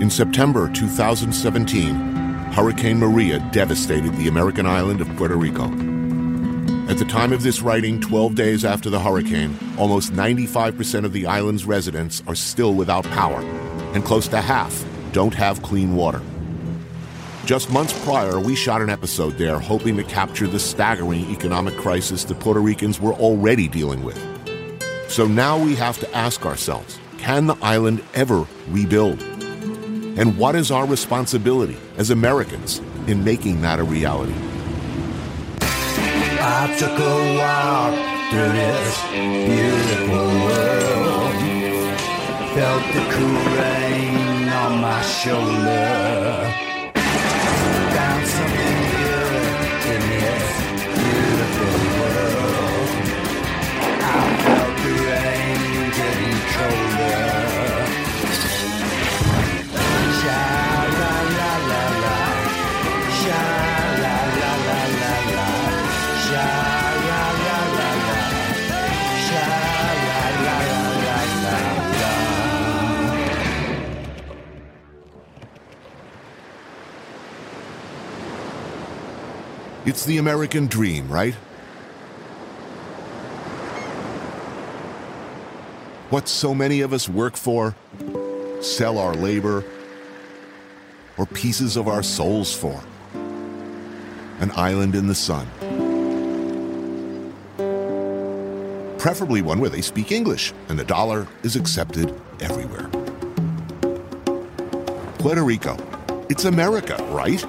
In September 2017, Hurricane Maria devastated the American island of Puerto Rico. At the time of this writing, 12 days after the hurricane, almost 95% of the island's residents are still without power, and close to half don't have clean water. Just months prior, we shot an episode there hoping to capture the staggering economic crisis the Puerto Ricans were already dealing with. So now we have to ask ourselves can the island ever rebuild? And what is our responsibility as Americans in making that a reality? I took a walk through this beautiful world. Felt the cool rain on my shoulder. Found something good in this beautiful world. I felt the rain getting colder. It's the American dream, right? What so many of us work for, sell our labor, or pieces of our souls for. An island in the sun. Preferably one where they speak English and the dollar is accepted everywhere. Puerto Rico. It's America, right?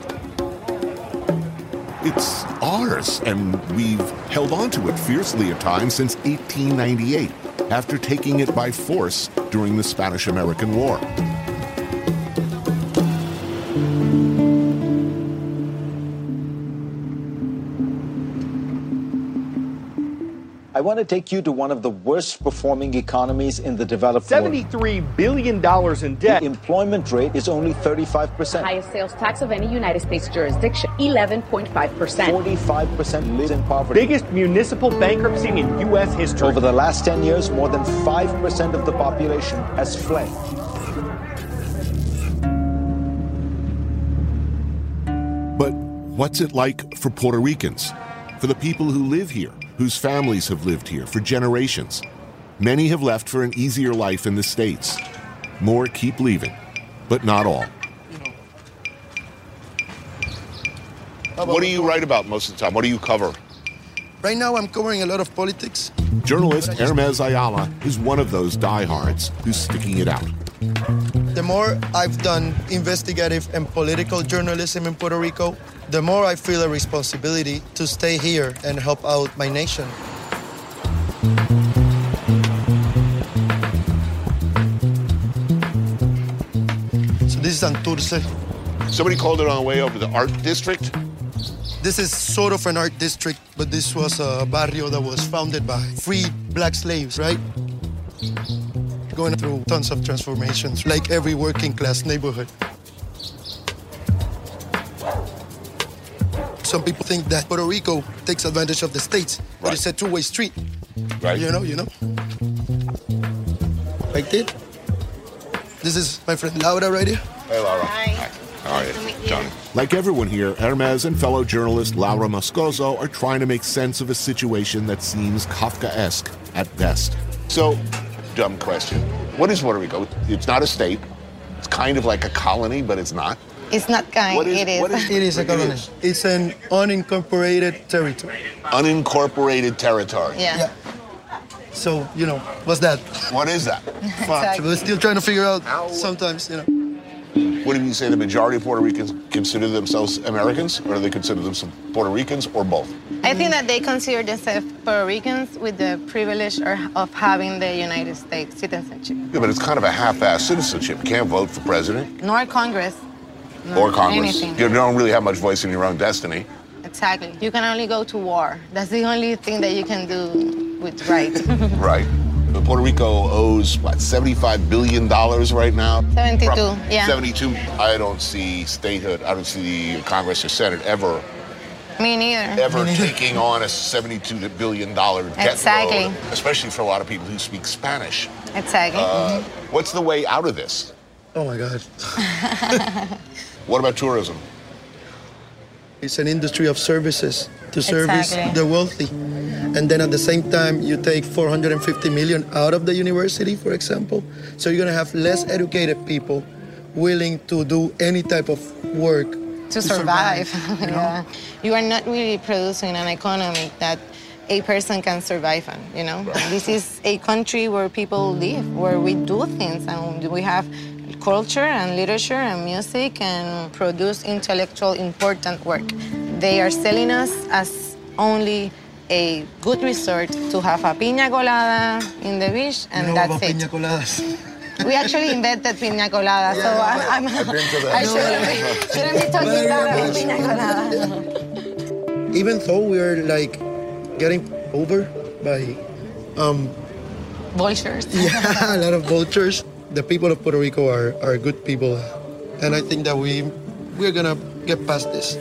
It's ours, and we've held on to it fiercely at times since 1898, after taking it by force during the Spanish American War. I want to take you to one of the worst performing economies in the developed world. $73 billion in debt. The employment rate is only 35%. highest sales tax of any United States jurisdiction, 11.5%. 45% live in poverty. Biggest municipal bankruptcy in U.S. history. Over the last 10 years, more than 5% of the population has fled. But what's it like for Puerto Ricans? For the people who live here, whose families have lived here for generations? Many have left for an easier life in the States. More keep leaving, but not all. What do you write about most of the time? What do you cover? Right now, I'm covering a lot of politics. Journalist Hermes Ayala is one of those diehards who's sticking it out. The more I've done investigative and political journalism in Puerto Rico, the more I feel a responsibility to stay here and help out my nation. So this is Santurce. Somebody called it on the way over the art district. This is sort of an art district, but this was a barrio that was founded by free black slaves, right? Going through tons of transformations, like every working class neighborhood. Some people think that Puerto Rico takes advantage of the states, but Right. it's a two-way street. Right. You know, you know. Like this. This is my friend Laura right here. Hey, Laura. Hi. How are you? Nice to meet you. Johnny. Like everyone here, Hermes and fellow journalist Laura Moscoso are trying to make sense of a situation that seems Kafkaesque at best. So, dumb question. What is Puerto Rico? It's not a state. It's kind of like a colony, but it's not. It's not kind. What is- it is. what is- It is a colony. is. It's an unincorporated territory. Unincorporated territory. yeah. Yeah. So, you know, what's that? What is that? Fuck. We're still trying to figure out sometimes, you know. What do you say the majority of Puerto Ricans consider themselves Americans, or do they consider themselves Puerto Ricans, or both? I think that they consider themselves Puerto Ricans with the privilege of having the United States citizenship. Yeah, but it's kind of a half-ass citizenship. You can't vote for president Nor Congress. Or Congress. Anything. You don't really have much voice in your own destiny. Exactly. You can only go to war. That's the only thing that you can do with right. Right. But Puerto Rico owes what, seventy-five billion dollars right now. 72, Prob- yeah. Seventy-two. I don't see statehood. I don't see the Congress or Senate ever, Me neither. ever taking on a seventy-two billion dollar debt Exactly. load, especially for a lot of people who speak Spanish. Exactly. Uh, what's the way out of this? Oh my God. What about tourism? It's an industry of services to service Exactly. the wealthy. And then at the same time, you take 450 million out of the university, for example. So you're going to have less educated people willing to do any type of work to survive. yeah. You are not really producing an economy that a person can survive on, you know? This is a country where people live, where we do things and we have culture and literature and music and produce intellectual important work. They are selling us as only a good resort to have a piña colada in the beach and You know that's it. piña coladas? We actually invented piña colada, so Yeah, I'm, I'm I've been to that. I shouldn't be, shouldn't be talking about much. piña colada. Even though we're like getting over by um, Vultures. yeah, a lot of vultures. The people of Puerto Rico are, are good people, and I think that we we're gonna get past this.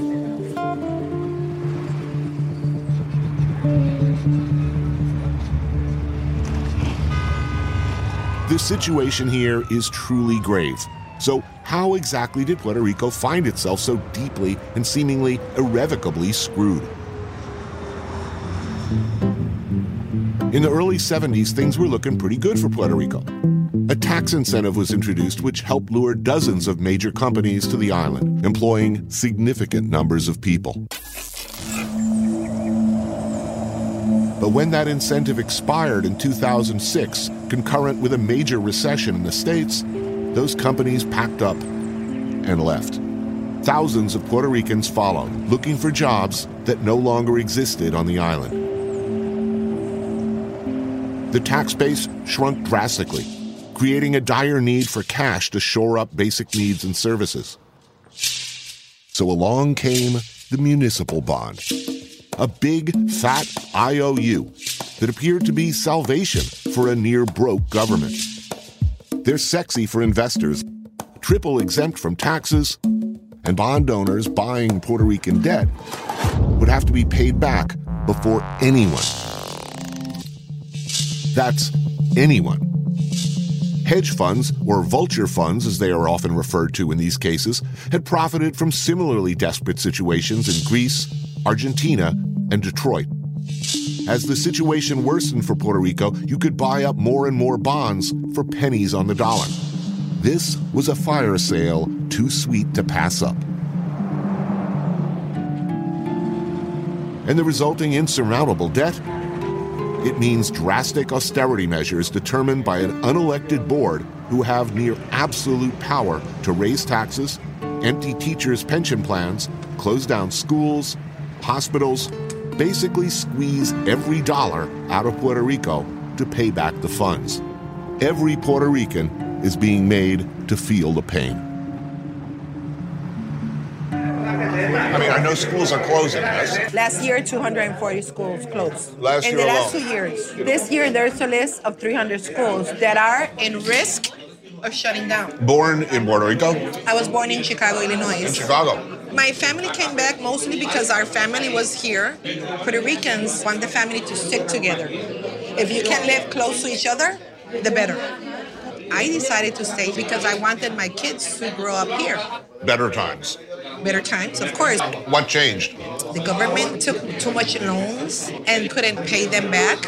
The situation here is truly grave. So, how exactly did Puerto Rico find itself so deeply and seemingly irrevocably screwed? In the early 70s, things were looking pretty good for Puerto Rico. A tax incentive was introduced which helped lure dozens of major companies to the island, employing significant numbers of people. But when that incentive expired in 2006, concurrent with a major recession in the States, those companies packed up and left. Thousands of Puerto Ricans followed, looking for jobs that no longer existed on the island. The tax base shrunk drastically, creating a dire need for cash to shore up basic needs and services. So along came the municipal bond, a big, fat IOU that appeared to be salvation for a near broke government. They're sexy for investors, triple exempt from taxes, and bond owners buying Puerto Rican debt would have to be paid back before anyone. That's anyone. Hedge funds, or vulture funds as they are often referred to in these cases, had profited from similarly desperate situations in Greece, Argentina, and Detroit. As the situation worsened for Puerto Rico, you could buy up more and more bonds for pennies on the dollar. This was a fire sale too sweet to pass up. And the resulting insurmountable debt? It means drastic austerity measures determined by an unelected board who have near absolute power to raise taxes, empty teachers' pension plans, close down schools, hospitals, basically squeeze every dollar out of Puerto Rico to pay back the funds. Every Puerto Rican is being made to feel the pain. I mean, I know schools are closing, yes? Last year, 240 schools closed. Last in year the last two years. This year, there's a list of 300 schools that are in risk of shutting down. Born in Puerto Rico, I was born in Chicago, Illinois. in Chicago. My family came back mostly because our family was here. Puerto Ricans want the family to stick together. If you can live close to each other, the better. I decided to stay because I wanted my kids to grow up here. Better times. Better times, of course. What changed? The government took too much loans and couldn't pay them back.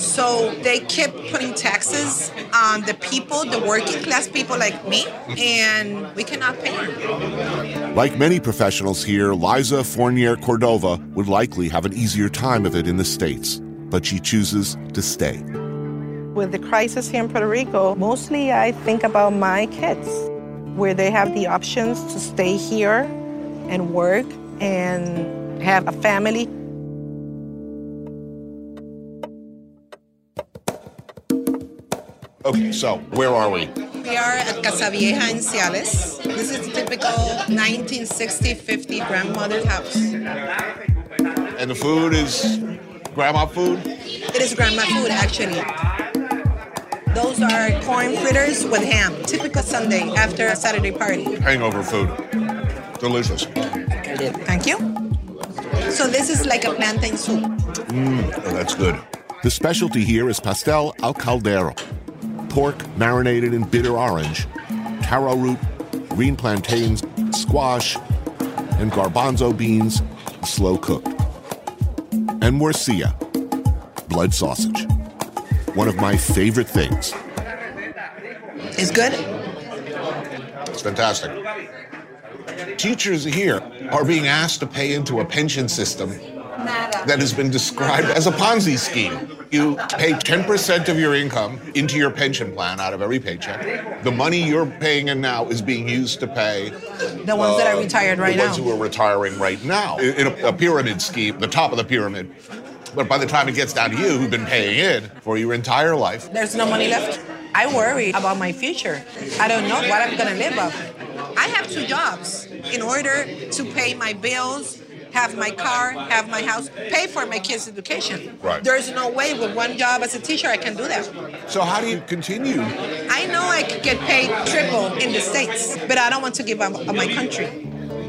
So they kept putting taxes on the people, the working class people like me, and we cannot pay them. Like many professionals here, Liza Fournier Cordova would likely have an easier time of it in the States, but she chooses to stay. With the crisis here in Puerto Rico, mostly I think about my kids, where they have the options to stay here and work and have a family. Okay, so where are we? We are at Casa Vieja in Ciales. This is typical 1960-50 grandmother's house. And the food is grandma food? It is grandma food, actually. Those are corn fritters with ham, typical Sunday after a Saturday party. Hangover food. Delicious. Thank you. So this is like a plantain soup. Oh, that's good. The specialty here is pastel al caldero, pork marinated in bitter orange, taro root, green plantains, squash, and garbanzo beans, slow cooked. And morcilla, blood sausage. One of my favorite things. It's good. It's fantastic. Teachers here are being asked to pay into a pension system that has been described as a Ponzi scheme. You pay 10% of your income into your pension plan out of every paycheck. The money you're paying in now is being used to pay The ones that are um, retired right now. the ones now. who are retiring right now in a, a pyramid scheme, the top of the pyramid. But by the time it gets down to you, who've been paying in for your entire life, There's no money left. I worry about my future. I don't know what I'm gonna live off. I have two jobs in order to pay my bills, have my car, have my house, pay for my kids' education. Right. There's no way with one job as a teacher I can do that. so how do you continue? I know I could get paid triple in the States, but I don't want to give up my country.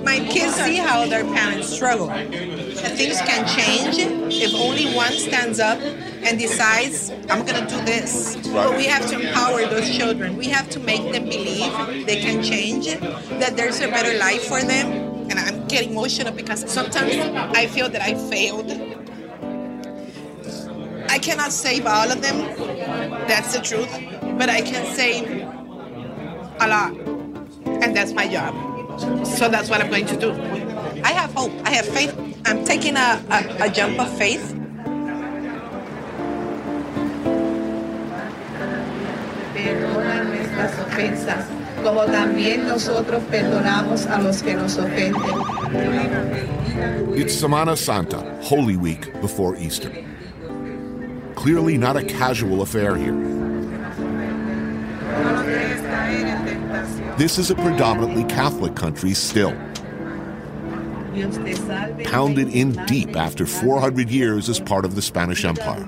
My kids see how their parents struggle. And things can change if only one stands up and decides, I'm going to do this. But we have to empower those children. We have to make them believe they can change, that there's a better life for them. And I'm getting emotional because sometimes I feel that I failed. I cannot save all of them. That's the truth. But I can save a lot. And that's my job. So that's what I'm going to do. I have hope. I have faith. I'm taking a, a, a jump of faith. Perdona nuestras ofensas, como también nosotros perdonamos a los que nos ofenden. It's Semana Santa, Holy Week before Easter. Clearly not a casual affair here. This is a predominantly Catholic country still, pounded in deep after 400 years as part of the Spanish Empire.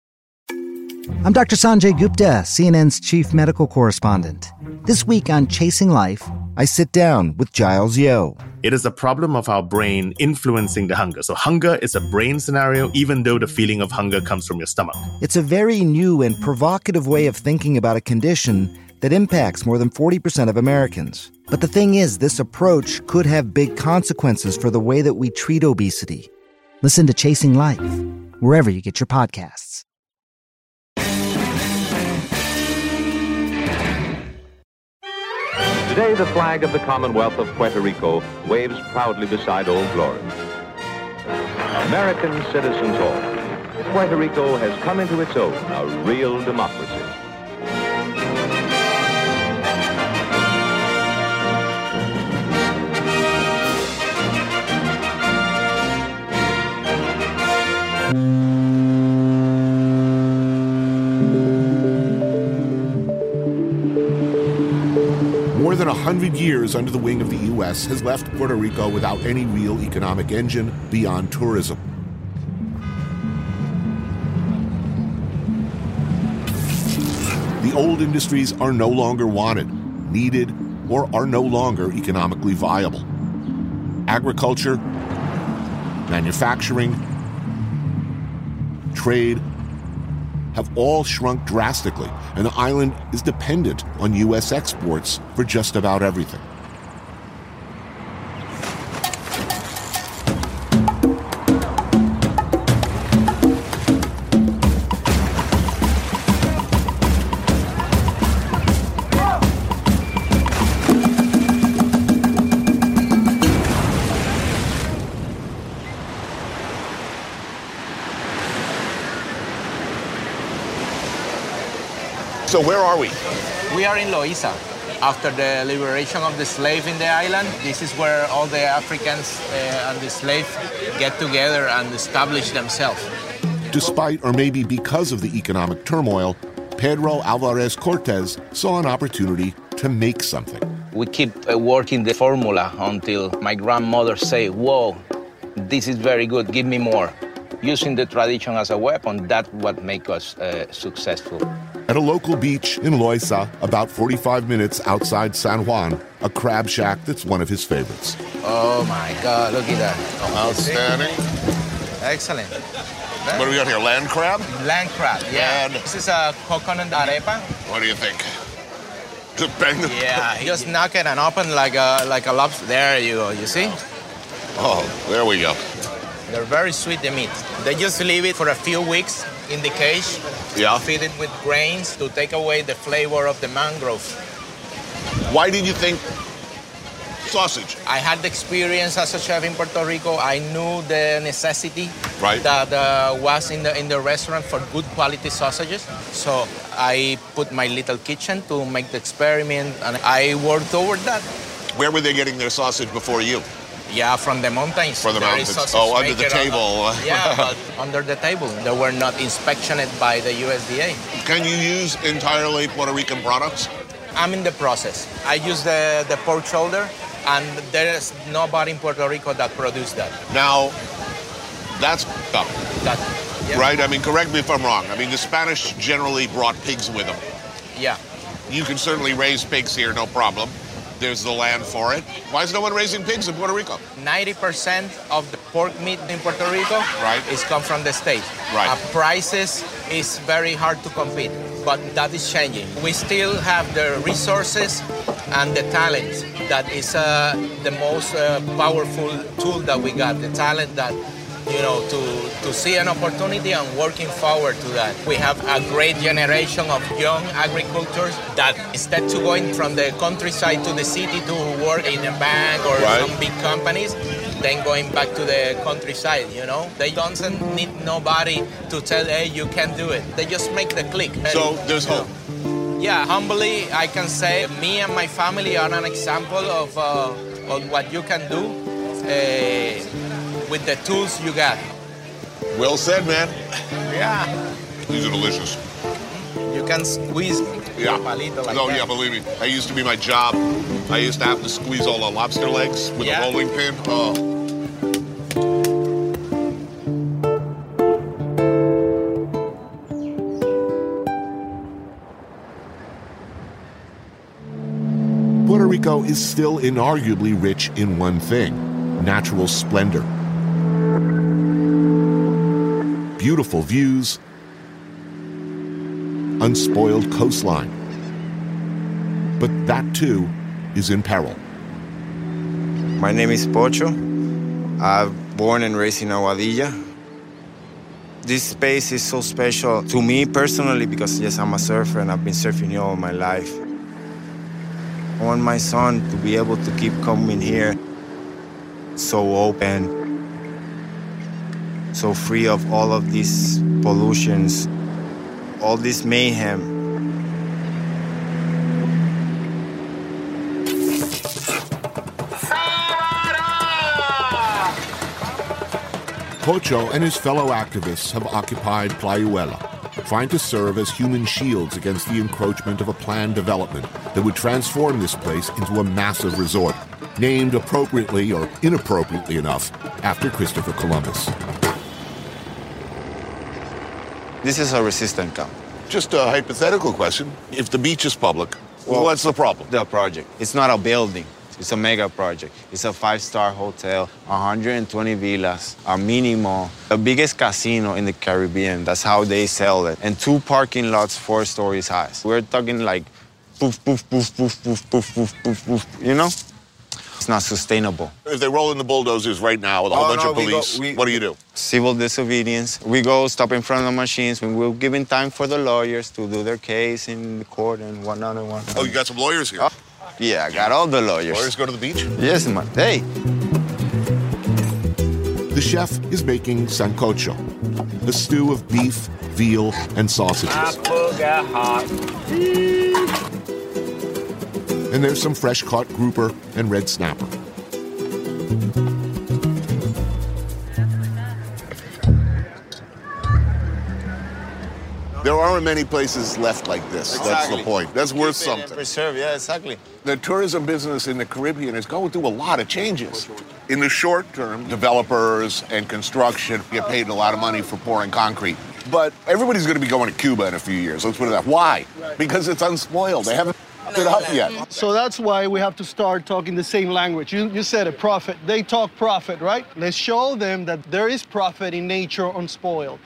I'm Dr. Sanjay Gupta, CNN's chief medical correspondent. This week on Chasing Life, I sit down with Giles Yeo. It is a problem of our brain influencing the hunger. So, hunger is a brain scenario, even though the feeling of hunger comes from your stomach. It's a very new and provocative way of thinking about a condition that impacts more than 40% of Americans. But the thing is, this approach could have big consequences for the way that we treat obesity. Listen to Chasing Life, wherever you get your podcasts. Today, the flag of the Commonwealth of Puerto Rico waves proudly beside Old Glory. American citizens all, Puerto Rico has come into its own, a real democracy. Years under the wing of the U.S. has left Puerto Rico without any real economic engine beyond tourism. The old industries are no longer wanted, needed, or are no longer economically viable. Agriculture, manufacturing, trade have all shrunk drastically, and the island is dependent on U.S. exports for just about everything. So where are we? We are in Loiza. After the liberation of the slave in the island, this is where all the Africans uh, and the slaves get together and establish themselves. Despite or maybe because of the economic turmoil, Pedro Alvarez Cortez saw an opportunity to make something. We keep uh, working the formula until my grandmother say, "Whoa, this is very good. Give me more." Using the tradition as a weapon, that's what make us uh, successful. At a local beach in Loiza, about 45 minutes outside San Juan, a crab shack that's one of his favorites. Oh my God! Look at that. Outstanding. Excellent. What do we got here? Land crab? Land crab. Yeah. And- This is a coconut arepa. What do you think? Just bang the. Yeah. You just knock it and open like a like a lobster. There you go. You see? Oh, there we go. They're very sweet, the meat. They just leave it for a few weeks in the cage. Yeah. Feed it with grains to take away the flavor of the mangrove. Why did you think sausage? I had the experience as a chef in Puerto Rico. I knew the necessity Right. that uh, was in the in the restaurant for good quality sausages. So I put my little kitchen to make the experiment, and I worked toward that. Where were they getting their sausage before you? Yeah, from the mountains. From the There mountains. Oh, under the on- table. yeah, but under the table. They were not inspected by the USDA. Can you use entirely Puerto Rican products? I'm in the process. I use the, the pork shoulder, and there is nobody in Puerto Rico that produces that. Now, that's up, That, yeah. right? I mean, correct me if I'm wrong. I mean, the Spanish generally brought pigs with them. Yeah. You can certainly raise pigs here, no problem. There's the land for it. Why is no one raising pigs in Puerto Rico? 90% of the pork meat in Puerto Rico Right. is come from the state. Right. Uh, prices is very hard to compete, but that is changing. We still have the resources and the talent that is uh, the most uh, powerful tool that we got. The talent that you know to to see an opportunity and working forward to that. We have a great generation of young agricultors that instead to going from the countryside to the city to work in a bank or Right. some big companies, then going back to the countryside, you know? They don't need nobody to tell, hey, you can do it. They just make the click. So there's hope. Yeah, humbly, I can say me and my family are an example of, uh, of what you can do uh, with the tools you got. Well said, man. Yeah. These are delicious. You can squeeze Yeah. a palito like oh, that. yeah, believe me. That used to be my job. I used to have to squeeze all the lobster legs with Yeah. a rolling pin. Oh. Puerto Rico is still inarguably rich in one thing natural splendor. Beautiful views, unspoiled coastline. But that too is in peril. My name is Pocho. I'm born and raised in Aguadilla. This space is so special to me personally because, yes, I'm a surfer and I've been surfing all my life. I want my son to be able to keep coming here so open, so free of all of these pollutions, all this mayhem. Pocho and his fellow activists have occupied Playuela, trying to serve as human shields against the encroachment of a planned development that would transform this place into a massive resort, named appropriately or inappropriately enough after Christopher Columbus. This is a resistant camp. Just a hypothetical question. If the beach is public, well, what's the problem? The project. It's not a building. It's a mega project. It's a five-star hotel, 120 villas, a mini mall, the biggest casino in the Caribbean. That's how they sell it. And two parking lots, four stories high. We're talking like poof, poof, poof, poof, poof, poof, poof, poof, poof. You know? It's not sustainable. If they roll in the bulldozers right now with a whole Oh, bunch no, of we go- police, we- what do you do? Civil disobedience. We go stop in front of the machines. We- We're giving time for the lawyers to do their case in the court and whatnot and whatnot. Oh, you got some lawyers here. Oh, yeah, I got all the lawyers. Lawyers go to the beach? Yes, man. Hey, The chef is making sancocho, a stew of beef, veal, and sausages. I forgot hot. And there's some fresh caught grouper and red snapper. There aren't many places left like this. That's the point. That's worth Keep it and something. Preserve, yeah, exactly. The tourism business in the Caribbean is going through a lot of changes. In the short term, developers and construction get paid a lot of money for pouring concrete. But everybody's going to be going to Cuba in a few years. Let's put it that. Way. Why? Because it's unspoiled. They haven't f***ed it up yet. So that's why we have to start talking the same language. You, you said it, profit. They talk profit, right? Let's show them that there is profit in nature unspoiled.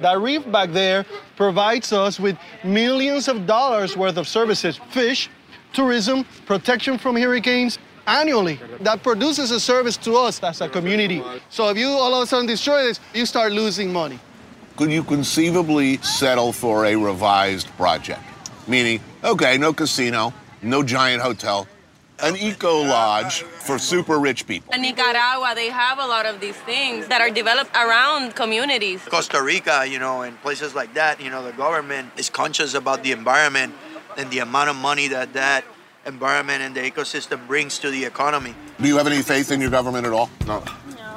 That reef back there provides us with millions of dollars worth of services fish, tourism, protection from hurricanes annually. That produces a service to us as a community. So if you all of a sudden destroy this, you start losing money. Could you conceivably settle for a revised project? Meaning, okay, no casino, no giant hotel, an eco lodge for super rich people. In Nicaragua, they have a lot of these things that are developed around communities. Costa Rica, you know, and places like that, you know, the government is conscious about the environment and the amount of money that that environment and the ecosystem brings to the economy. Do you have any faith in your government at all? No.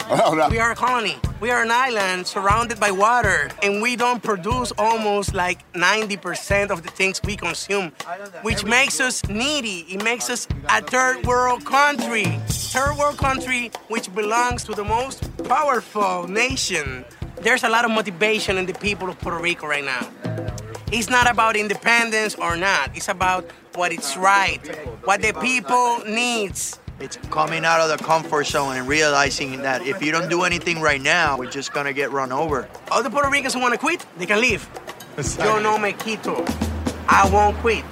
We are a colony. We are an island surrounded by water, and we don't produce almost like 90% of the things we consume, which makes us needy. It makes us a third world country. Third world country which belongs to the most powerful nation. There's a lot of motivation in the people of Puerto Rico right now. It's not about independence or not. It's about what is right, what the people needs. It's coming out of the comfort zone and realizing that if you don't do anything right now, we're just gonna get run over. All the Puerto Ricans who want to quit, they can leave. Yo no me quito. I won't quit.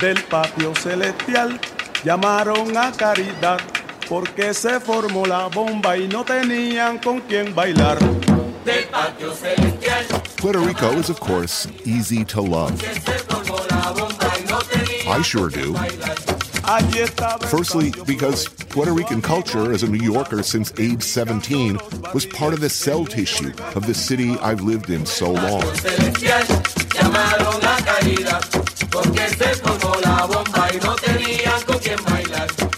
del patio celestial llamaron a Caridad porque se formó la bomba y no tenían con quién bailar. Del patio celestial Puerto Rico is, of course, easy to love. se formó la bomba y no tenía I sure do. Firstly, because Puerto Rican culture as a New Yorker since age 17 was part of the cell tissue of the city I've lived in so long.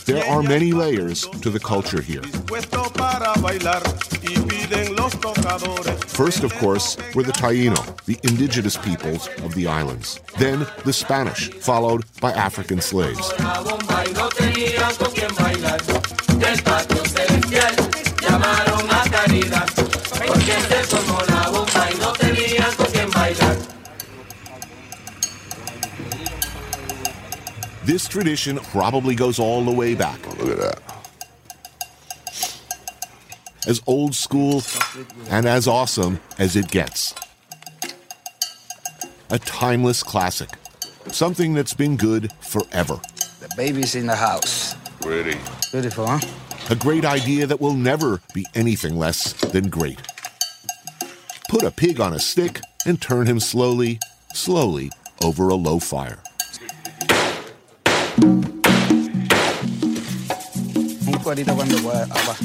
There are many layers to the culture here. puesto para bailar y piden los tocadores. First, of course, were the Taino, the indigenous peoples of the islands. Then the Spanish, followed by African slaves. This tradition probably goes all the way back. Oh, look at that. As old school and as awesome as it gets. A timeless classic. Something that's been good forever. The baby's in the house. Pretty. Beautiful, huh? A great idea that will never be anything less than great. Put a pig on a stick and turn him slowly, slowly over a low fire. Un cuadrito cuando pueda. Agua.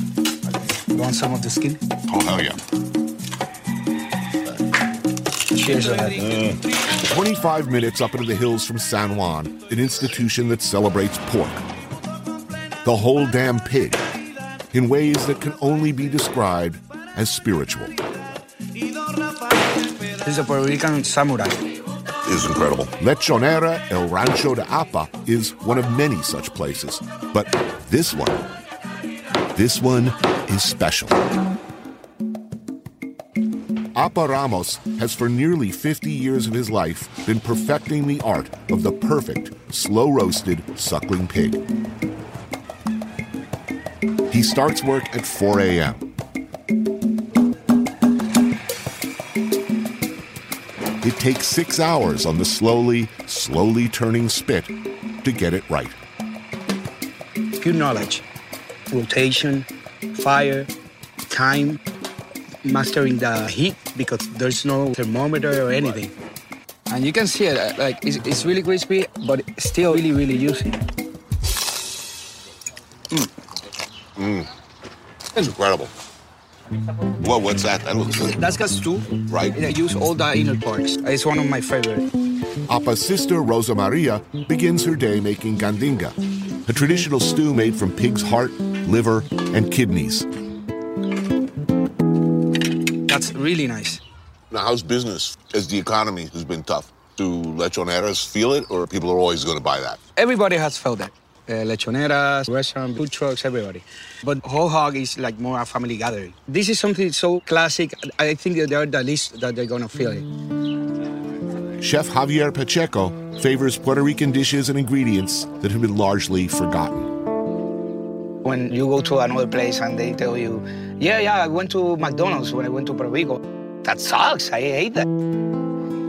You want some of the skin? Oh, hell yeah. Cheers on that. Mm. 25 minutes up into the hills from San Juan, an institution that celebrates pork. The whole damn pig, in ways that can only be described as spiritual. This is a Puerto Rican samurai. Is incredible. Lechonera El Rancho de Apa is one of many such places. But this one, this one is special. Apa Ramos has for nearly 50 years of his life been perfecting the art of the perfect, slow roasted suckling pig. He starts work at 4 a.m. It takes six hours on the slowly, slowly turning spit to get it right. Pure knowledge. Rotation, fire, time, mastering the heat because there's no thermometer or anything. And you can see it, uh, like it's, it's really crispy, but still really, really juicy. Mm. It's incredible. Whoa, what's that? That looks good. That's gas too. Right. I use all the inner parts. It's one of my favorite. Apa's sister, Rosa Maria, begins her day making gandinga, a traditional stew made from pig's heart, liver, and kidneys. That's really nice. Now, how's business as the economy has been tough? Do lechoneras feel it, or people are always going to buy that? Everybody has felt that. Uh, lechoneras, restaurant, food trucks, everybody. But whole hog is like more a family gathering. This is something so classic. I think that they're the least that they're gonna feel it. Chef Javier Pacheco favors Puerto Rican dishes and ingredients that have been largely forgotten. When you go to another place and they tell you, yeah, yeah, I went to McDonald's when I went to Puerto Rico. That sucks. I hate that.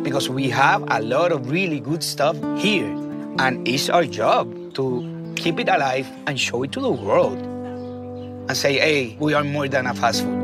Because we have a lot of really good stuff here. And it's our job to keep it alive and show it to the world. And say, hey, we are more than a fast food.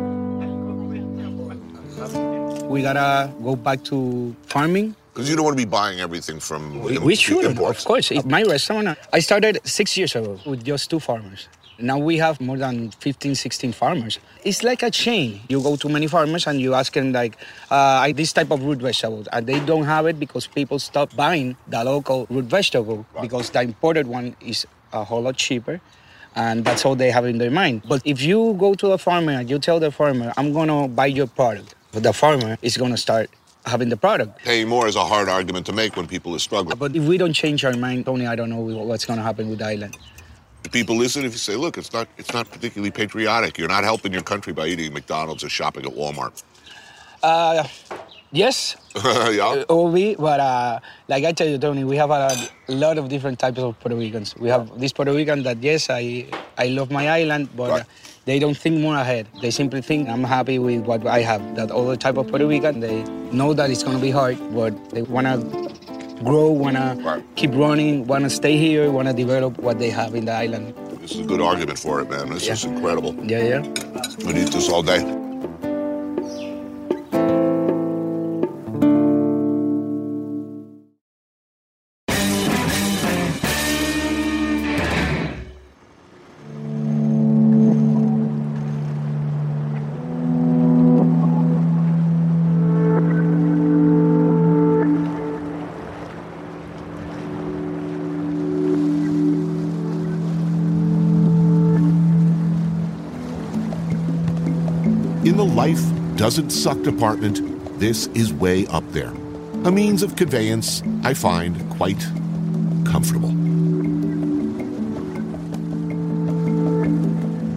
We gotta go back to farming. Because you don't want to be buying everything from We, we should, imports. of course. It- my restaurant, I started six years ago with just two farmers. Now we have more than 15, 16 farmers. It's like a chain. You go to many farmers and you ask them like, uh, this type of root vegetable, and they don't have it because people stop buying the local root vegetable because the imported one is a whole lot cheaper. And that's all they have in their mind. But if you go to a farmer and you tell the farmer, I'm gonna buy your product, the farmer is gonna start having the product. Paying more is a hard argument to make when people are struggling. But if we don't change our mind, Tony, I don't know what's going to happen with the island. Do people listen if you say, look, it's not, it's not particularly patriotic. You're not helping your country by eating McDonald's or shopping at Walmart. Uh, yes, yeah? it will be. But uh, like I tell you, Tony, we have a lot of different types of Puerto Ricans. We have this Puerto Rican that, yes, I, I love my island, but uh, they don't think more ahead. They simply think, I'm happy with what I have. That other type of Puerto Rican, they know that it's going to be hard, but they want to grow, want to keep running, want to stay here, want to develop what they have in the island. This is a good argument for it, man. This is incredible. Yeah, yeah. We'd eat this all day. Doesn't suck department, this is way up there. A means of conveyance I find quite comfortable.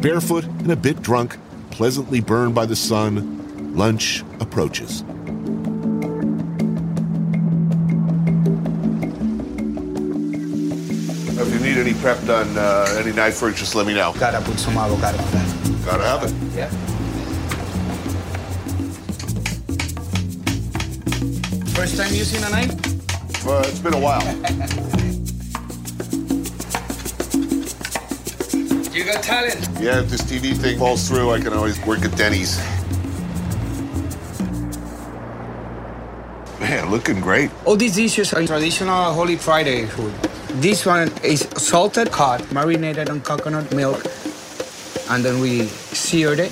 Barefoot and a bit drunk, pleasantly burned by the sun, lunch approaches. If you need any prep done uh, any night for it, just let me know. Gotta put some avocado on that. Gotta have it. Yeah. First time using a knife? Uh, it's been a while. You got talent. Yeah, if this TV thing falls through, I can always work at Denny's. Man, looking great. All these dishes are traditional Holy Friday food. This one is salted cod, marinated on coconut milk, and then we seared it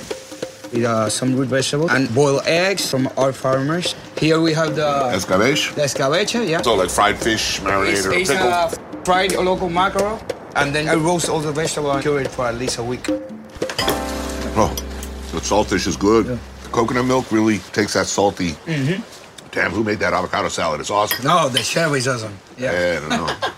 with uh, some root vegetables and boiled eggs from our farmers. Here we have the Escabeche? the escabeche, yeah. So like fried fish, marinated or pickled. uh, fried local mackerel, and then I roast all the vegetables and cure it for at least a week. Oh, so saltfish is good. The coconut milk really takes that salty. Mm-hmm. Damn, who made that avocado salad? It's awesome. No, the chef is awesome. Yeah. Yeah, I don't know.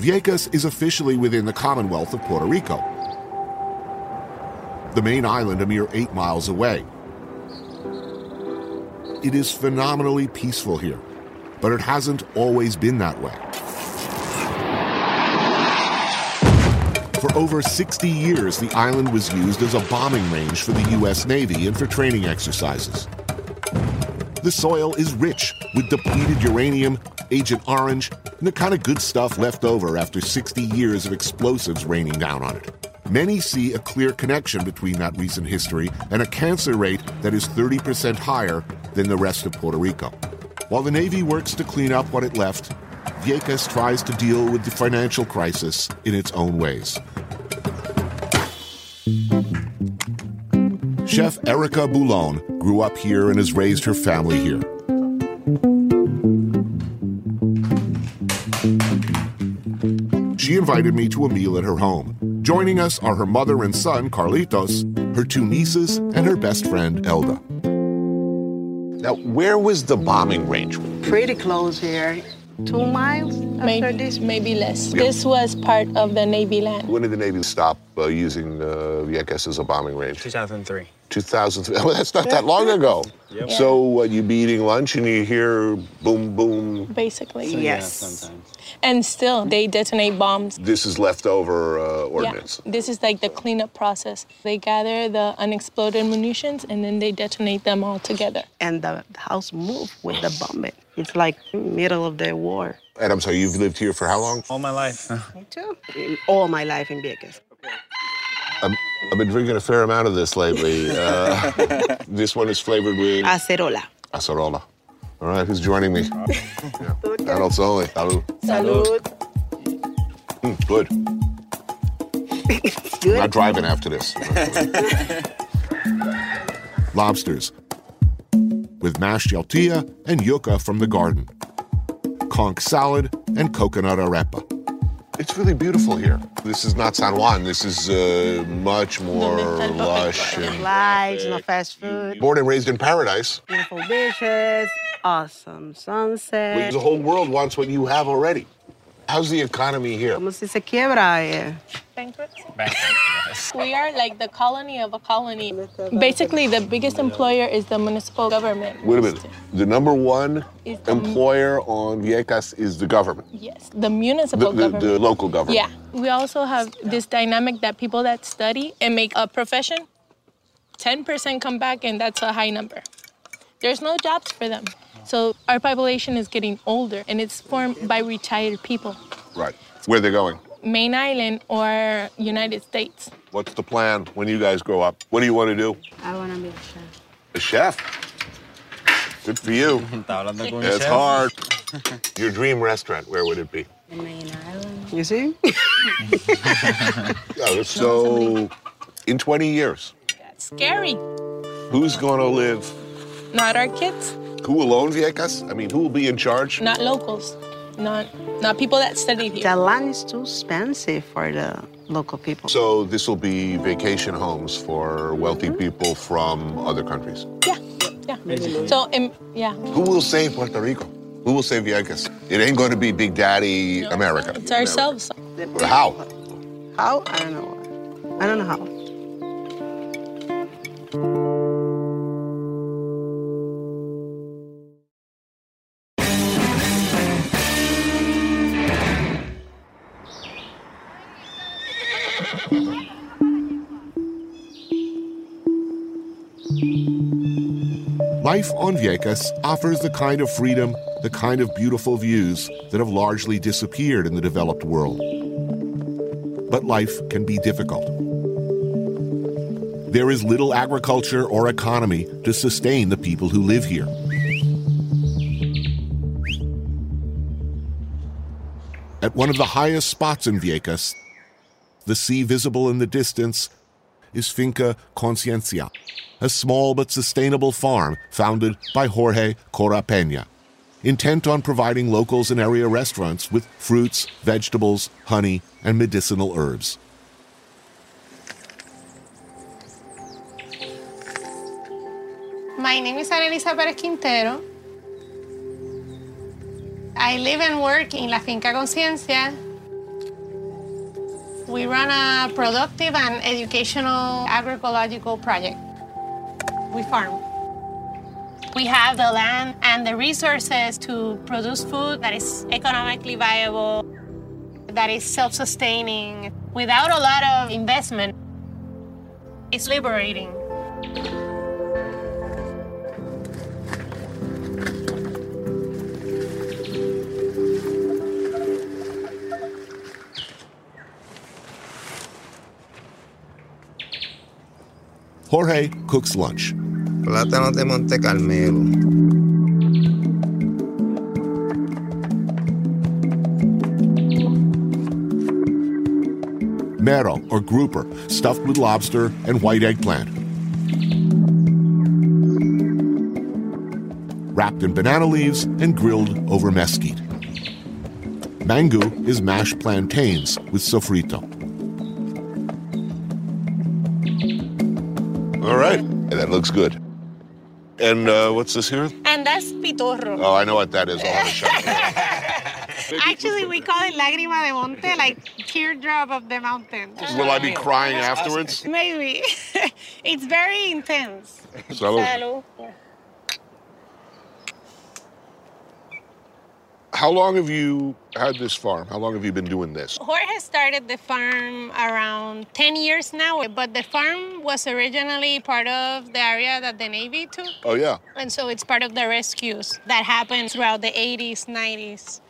Vieques is officially within the Commonwealth of Puerto Rico, the main island a mere eight miles away. It is phenomenally peaceful here, but it hasn't always been that way. For over 60 years, the island was used as a bombing range for the U.S. Navy and for training exercises. The soil is rich with depleted uranium Agent Orange, and the kind of good stuff left over after 60 years of explosives raining down on it. Many see a clear connection between that recent history and a cancer rate that is 30% higher than the rest of Puerto Rico. While the Navy works to clean up what it left, Vieques tries to deal with the financial crisis in its own ways. Chef Erica Boulon grew up here and has raised her family here. She invited me to a meal at her home. Joining us are her mother and son, Carlitos, her two nieces, and her best friend, Elda. Now, where was the bombing range? Pretty close here. Two miles after Maybe, this. maybe less. Yeah. This was part of the Navy land. When did the Navy stop uh, using uh, Vieques as a bombing range? 2003. 2003. Well, that's not that long ago. Yep. So uh, you be eating lunch and you hear boom, boom. Basically. So, yeah. And still, they detonate bombs. This is leftover uh, ordnance. Yeah, this is like the cleanup process. They gather the unexploded munitions and then they detonate them all together. And the house moved with the bombing. It's like middle of the war. And I'm sorry, you've lived here for how long? All my life. Me too. All my life in Vieques. I'm, I've been drinking a fair amount of this lately. Uh, this one is flavored with Acerola. acerola. All right, who's joining me? Yeah. Adults only. Salud. Salud. Mm, good. Good. Not driving after this. Lobsters with mashed yautía and yuca from the garden, conch salad, and coconut arepa. It's really beautiful here. This is not San Juan. This is uh, much more lush and Lights, no fast food. born and raised in paradise. Beautiful beaches. Awesome sunset. The whole world wants what you have already. How's the economy here? Como si se quiebra. eh. Bankruptcy? We are like the colony of a colony. Basically, the biggest employer is the municipal government. Wait a minute. The number one the- employer on Vieques is the government, Yes, the the, municipal the, government. the local government. Yeah. We also have this dynamic that people that study and make a profession, 10% come back, and that's a high number. There's no jobs for them. So our population is getting older, and it's formed by retired people. Right. Where they're going? Main Island or United States. What's the plan when you guys grow up? What do you want to do? I want to be a chef. A chef. Good for you. Está hablando con un It's hard. Your dream restaurant, where would it be? The main island. You see? Yeah, so, in 20 years, That's Scary. who's going to live? Not our kids, Who will own Vieques? I mean, who will be in charge? not locals, not not people that study here. The land is too expensive for the local people. So, this will be vacation homes for wealthy people from other countries. Yeah. Yeah. So, um, yeah, Who will save Puerto Rico? Who will save Vieques? It ain't going to be Big Daddy America. it's ourselves. How? How? I don't know. I don't know how. Life on Vieques offers the kind of freedom, the kind of beautiful views that have largely disappeared in the developed world. But life can be difficult. There is little agriculture or economy to sustain the people who live here. At one of the highest spots in Vieques, the sea visible in the distance is Finca Conciencia, a small but sustainable farm founded by Jorge Cora Peña, intent on providing locals and area restaurants with fruits, vegetables, honey, and medicinal herbs. My name is Annalisa Perez Quintero. I live and work in La Finca Conciencia. We run a productive and educational agroecological project. We farm. We have the land and the resources to produce food that is economically viable, that is self sustaining, without a lot of investment. It's liberating. Jorge cooks lunch. Plátanos de Monte Carmelo. Mero, or grouper, stuffed with lobster and white eggplant. Wrapped in banana leaves and grilled over mesquite. Mangú is mashed plantains with sofrito. Looks good. And uh, what's this here? And that's pitorro. Oh, I know what that is. I'll have a shot. Actually, we call it lágrima de monte, like teardrop of the mountain. Will I be crying afterwards? Maybe. it's very intense. Salud. Salud. How long have you had this farm? How long have you been doing this? Jorge started the farm around 10 years now, but the farm was originally part of the area that the Navy took. Oh, yeah. And so it's part of the rescues that happened throughout the 80s, 90s.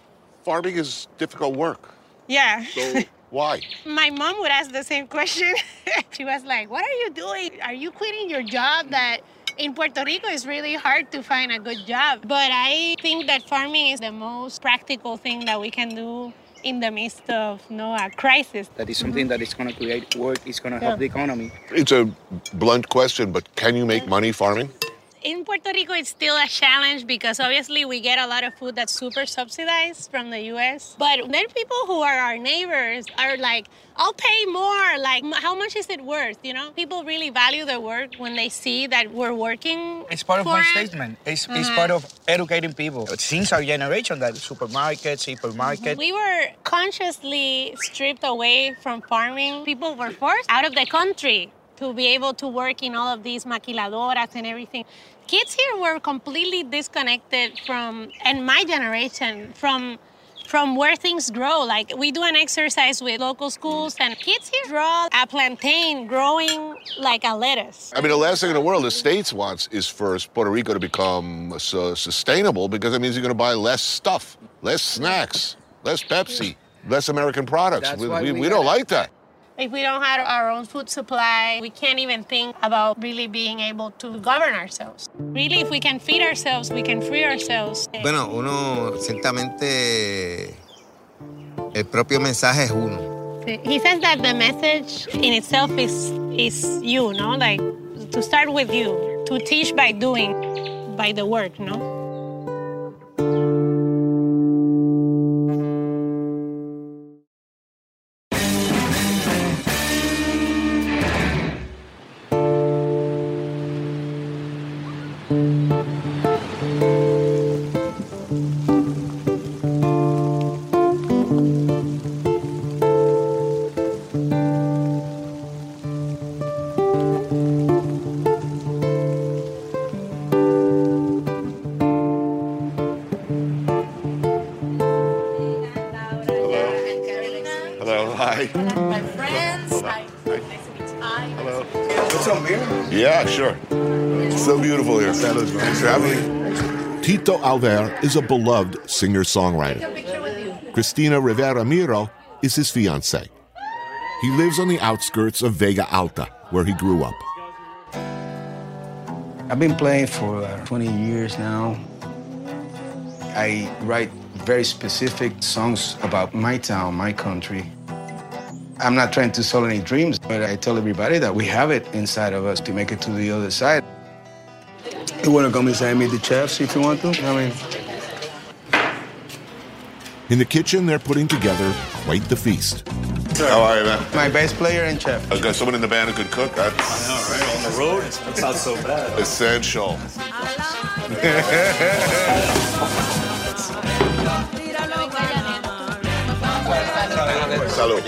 Farming is difficult work. Yeah. So why? My mom would ask the same question. she was like, What are you doing? Are you quitting your job that in Puerto Rico it's really hard to find a good job? But I think that farming is the most practical thing that we can do in the midst of you know, a crisis. That is something that is going to create work, it's going to help the economy. It's a blunt question, but can you make money farming? In Puerto Rico, it's still a challenge because obviously we get a lot of food that's super subsidized from the US. But then people who are our neighbors are like, I'll pay more. Like, how much is it worth? You know, people really value their work when they see that we're working. It's part of my it. statement. It's, it's Mhm. part of educating people. Since our generation, that supermarkets, supermarket. We were consciously stripped away from farming. People were forced out of the country to be able to work in all of these maquiladoras and everything. Kids here were completely disconnected from, and my generation, from from where things grow. Like we do an exercise with local schools, and kids here draw a plantain growing like a lettuce. I mean, the last thing in the world the States wants is for Puerto Rico to become su- sustainable because that means you're going to buy less stuff, less snacks, less Pepsi, less American products. That's We, why we, we we don't gotta- like that. If we don't have our own food supply, we can't even think about really being able to govern ourselves. Really, if we can feed ourselves, we can free ourselves. Bueno, uno ciertamente el propio mensaje es uno. He says that the message in itself is is you, no? Like to start with you, to teach by doing, by the work, no? Tito Auger is a beloved singer songwriter. Cristina Rivera Miro is his fiancee. He lives on the outskirts of Vega Alta, where he grew up. I've been playing for uh, 20 years now. I write very specific songs about my town, my country. I'm not trying to sell any dreams, but I tell everybody that we have it inside of us to make it to the other side. You want to come inside and meet the chefs if you want to? I mean, In the kitchen, they're putting together quite the feast. How are you, man? my bass player and chef. I've got someone in the band who could cook. That's I know, right? On the road, that's not so bad. essential. Salud.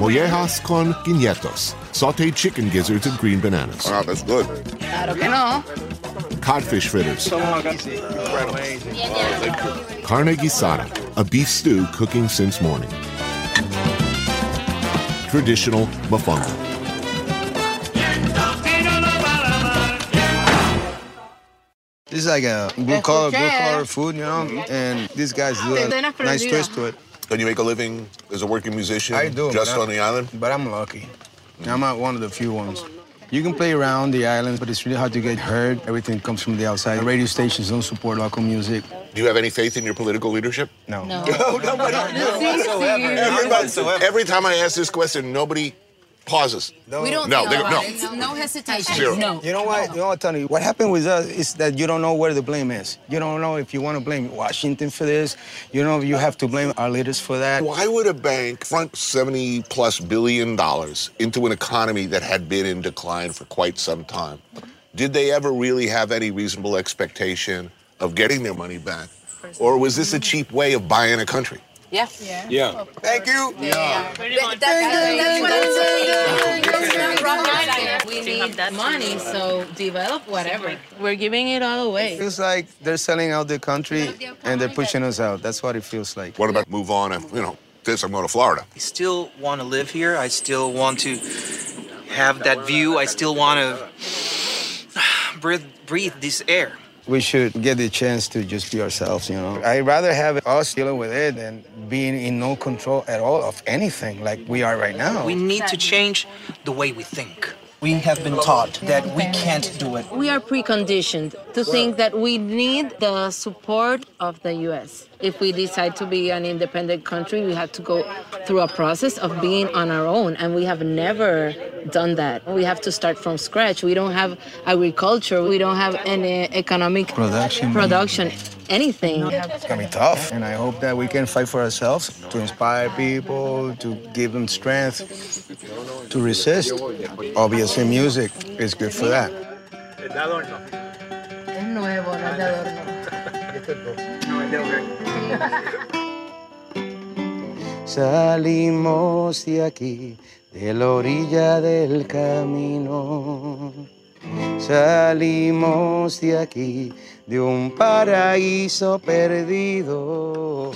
Mollejas con guinetos, sauteed chicken gizzards and green bananas. Wow, that's good. Claro que no. Codfish fritters, carne guisada, a beef stew cooking since morning. Traditional mofongo. This is like a blue collar, blue collar food, you know, and these guys do a nice twist to it. Can you make a living as a working musician I do. just on the island? But I'm lucky. I'm not one of the few ones. You can play around the island, but it's really hard to get heard. Everything comes from the outside. The radio stations don't support local music. Do you have any faith in your political leadership? No. No. no nobody. Everybody- Every time I ask this question, nobody pauses. No, We don't no, know they- about no. it. No hesitation. Zero. You know what? You know what, Tony? What happened with us is that you don't know where the blame is. You don't know if you want to blame Washington for this. You know if you have to blame our leaders for that. Why would a bank front 70 plus billion dollars into an economy that had been in decline for quite some time? Did they ever really have any reasonable expectation of getting their money back? Or was this a cheap way of buying a country? Yeah. Yeah. Thank you. Yeah. We need money, so develop whatever. We're giving it all away. It feels like they're selling out the country and they're pushing us out. That's what it feels like. What about move on and, you know, this, I'm going to Florida. I still want to live here. I still want to have that view. I still want to breathe, breathe this air. We should get the chance to just be ourselves, you know. I'd rather have us dealing with it than being in no control at all of anything like we are right now. We need to change the way we think. We have been taught that we can't do it. We are preconditioned to think that we need the support of the US. If we decide to be an independent country, we have to go through a process of being on our own, and we have never done that. We have to start from scratch. We don't have agriculture, we don't have any economic Production. production anything. It's gonna be tough, and I hope that we can fight for ourselves to inspire people, to give them strength to resist. Obviously, music is good for that. Es nuevo, no es de adorno. Salimos de aquí, de la orilla del camino. Salimos de aquí, de un paraíso perdido.